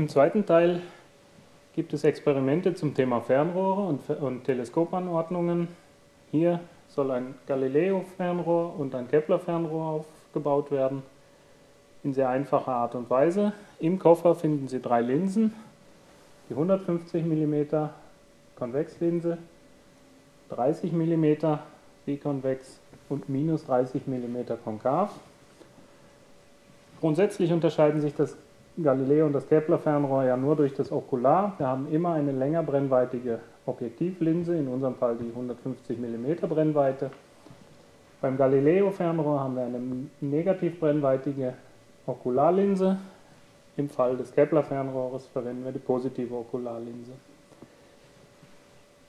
Im zweiten Teil gibt es Experimente zum Thema Fernrohre und, und Teleskopanordnungen. Hier soll ein Galileo-Fernrohr und ein Kepler-Fernrohr aufgebaut werden, in sehr einfacher Art und Weise. Im Koffer finden Sie drei Linsen, die 150 mm Konvexlinse, 30 mm bikonvex und minus 30 mm konkav. Grundsätzlich unterscheiden sich das Galileo und das Kepler-Fernrohr ja nur durch das Okular. Wir haben immer eine länger brennweitige Objektivlinse, in unserem Fall die 150 mm Brennweite. Beim Galileo-Fernrohr haben wir eine negativ brennweitige Okularlinse. Im Fall des Kepler-Fernrohres verwenden wir die positive Okularlinse.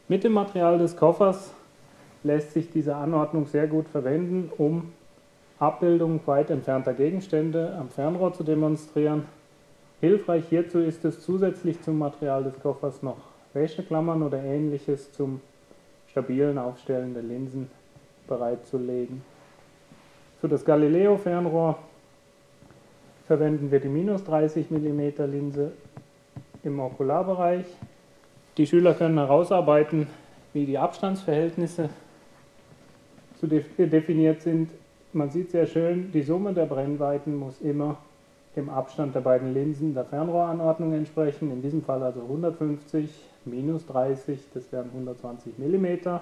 Mit dem Material des Koffers lässt sich diese Anordnung sehr gut verwenden, um Abbildungen weit entfernter Gegenstände am Fernrohr zu demonstrieren. Hilfreich hierzu ist es zusätzlich zum Material des Koffers noch Wäscheklammern oder ähnliches zum stabilen Aufstellen der Linsen bereitzulegen. Für das Galileo-Fernrohr verwenden wir die minus 30 mm Linse im Okularbereich. Die Schüler können herausarbeiten, wie die Abstandsverhältnisse definiert sind man sieht sehr schön, die Summe der Brennweiten muss immer dem Abstand der beiden Linsen der Fernrohranordnung entsprechen. In diesem Fall also 150 minus 30, das wären 120 mm.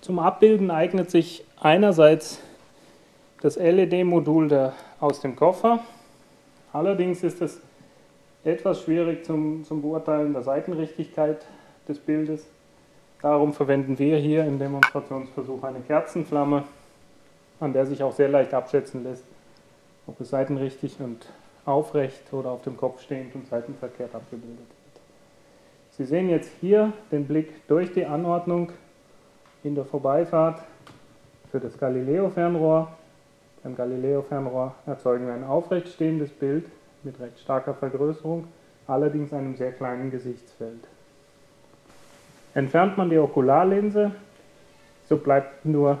Zum Abbilden eignet sich einerseits das LED-Modul aus dem Koffer. Allerdings ist es etwas schwierig zum, zum Beurteilen der Seitenrichtigkeit des Bildes. Darum verwenden wir hier im Demonstrationsversuch eine Kerzenflamme, an der sich auch sehr leicht abschätzen lässt, ob es seitenrichtig und aufrecht oder auf dem Kopf stehend und seitenverkehrt abgebildet wird. Sie sehen jetzt hier den Blick durch die Anordnung in der Vorbeifahrt für das Galileo-Fernrohr. Beim Galileo-Fernrohr erzeugen wir ein aufrecht stehendes Bild mit recht starker Vergrößerung, allerdings einem sehr kleinen Gesichtsfeld. Entfernt man die Okularlinse, so bleibt nur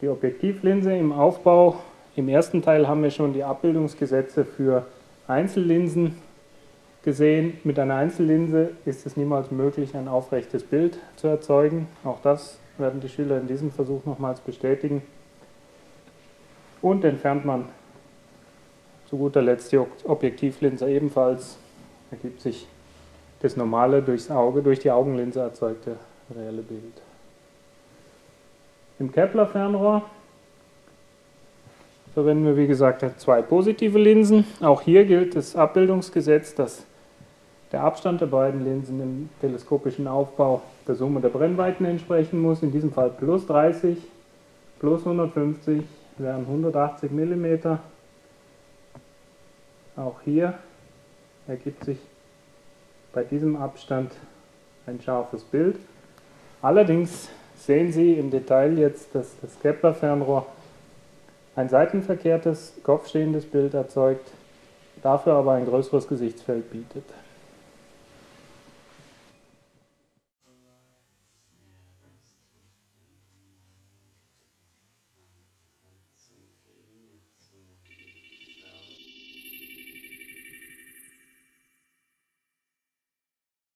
die Objektivlinse im Aufbau. Im ersten Teil haben wir schon die Abbildungsgesetze für Einzellinsen gesehen. Mit einer Einzellinse ist es niemals möglich, ein aufrechtes Bild zu erzeugen. Auch das werden die Schüler in diesem Versuch nochmals bestätigen. Und entfernt man zu guter Letzt die Objektivlinse ebenfalls, ergibt sich das normale durchs Auge, durch die Augenlinse erzeugte reelle Bild. Im Kepler-Fernrohr verwenden wir, wie gesagt, zwei positive Linsen. Auch hier gilt das Abbildungsgesetz, dass der Abstand der beiden Linsen im teleskopischen Aufbau der Summe der Brennweiten entsprechen muss. In diesem Fall plus 30, plus 150 wären 180 mm. Auch hier ergibt sich bei diesem Abstand ein scharfes Bild. Allerdings sehen Sie im Detail jetzt, dass das Kepler-Fernrohr ein seitenverkehrtes, kopfstehendes Bild erzeugt, dafür aber ein größeres Gesichtsfeld bietet.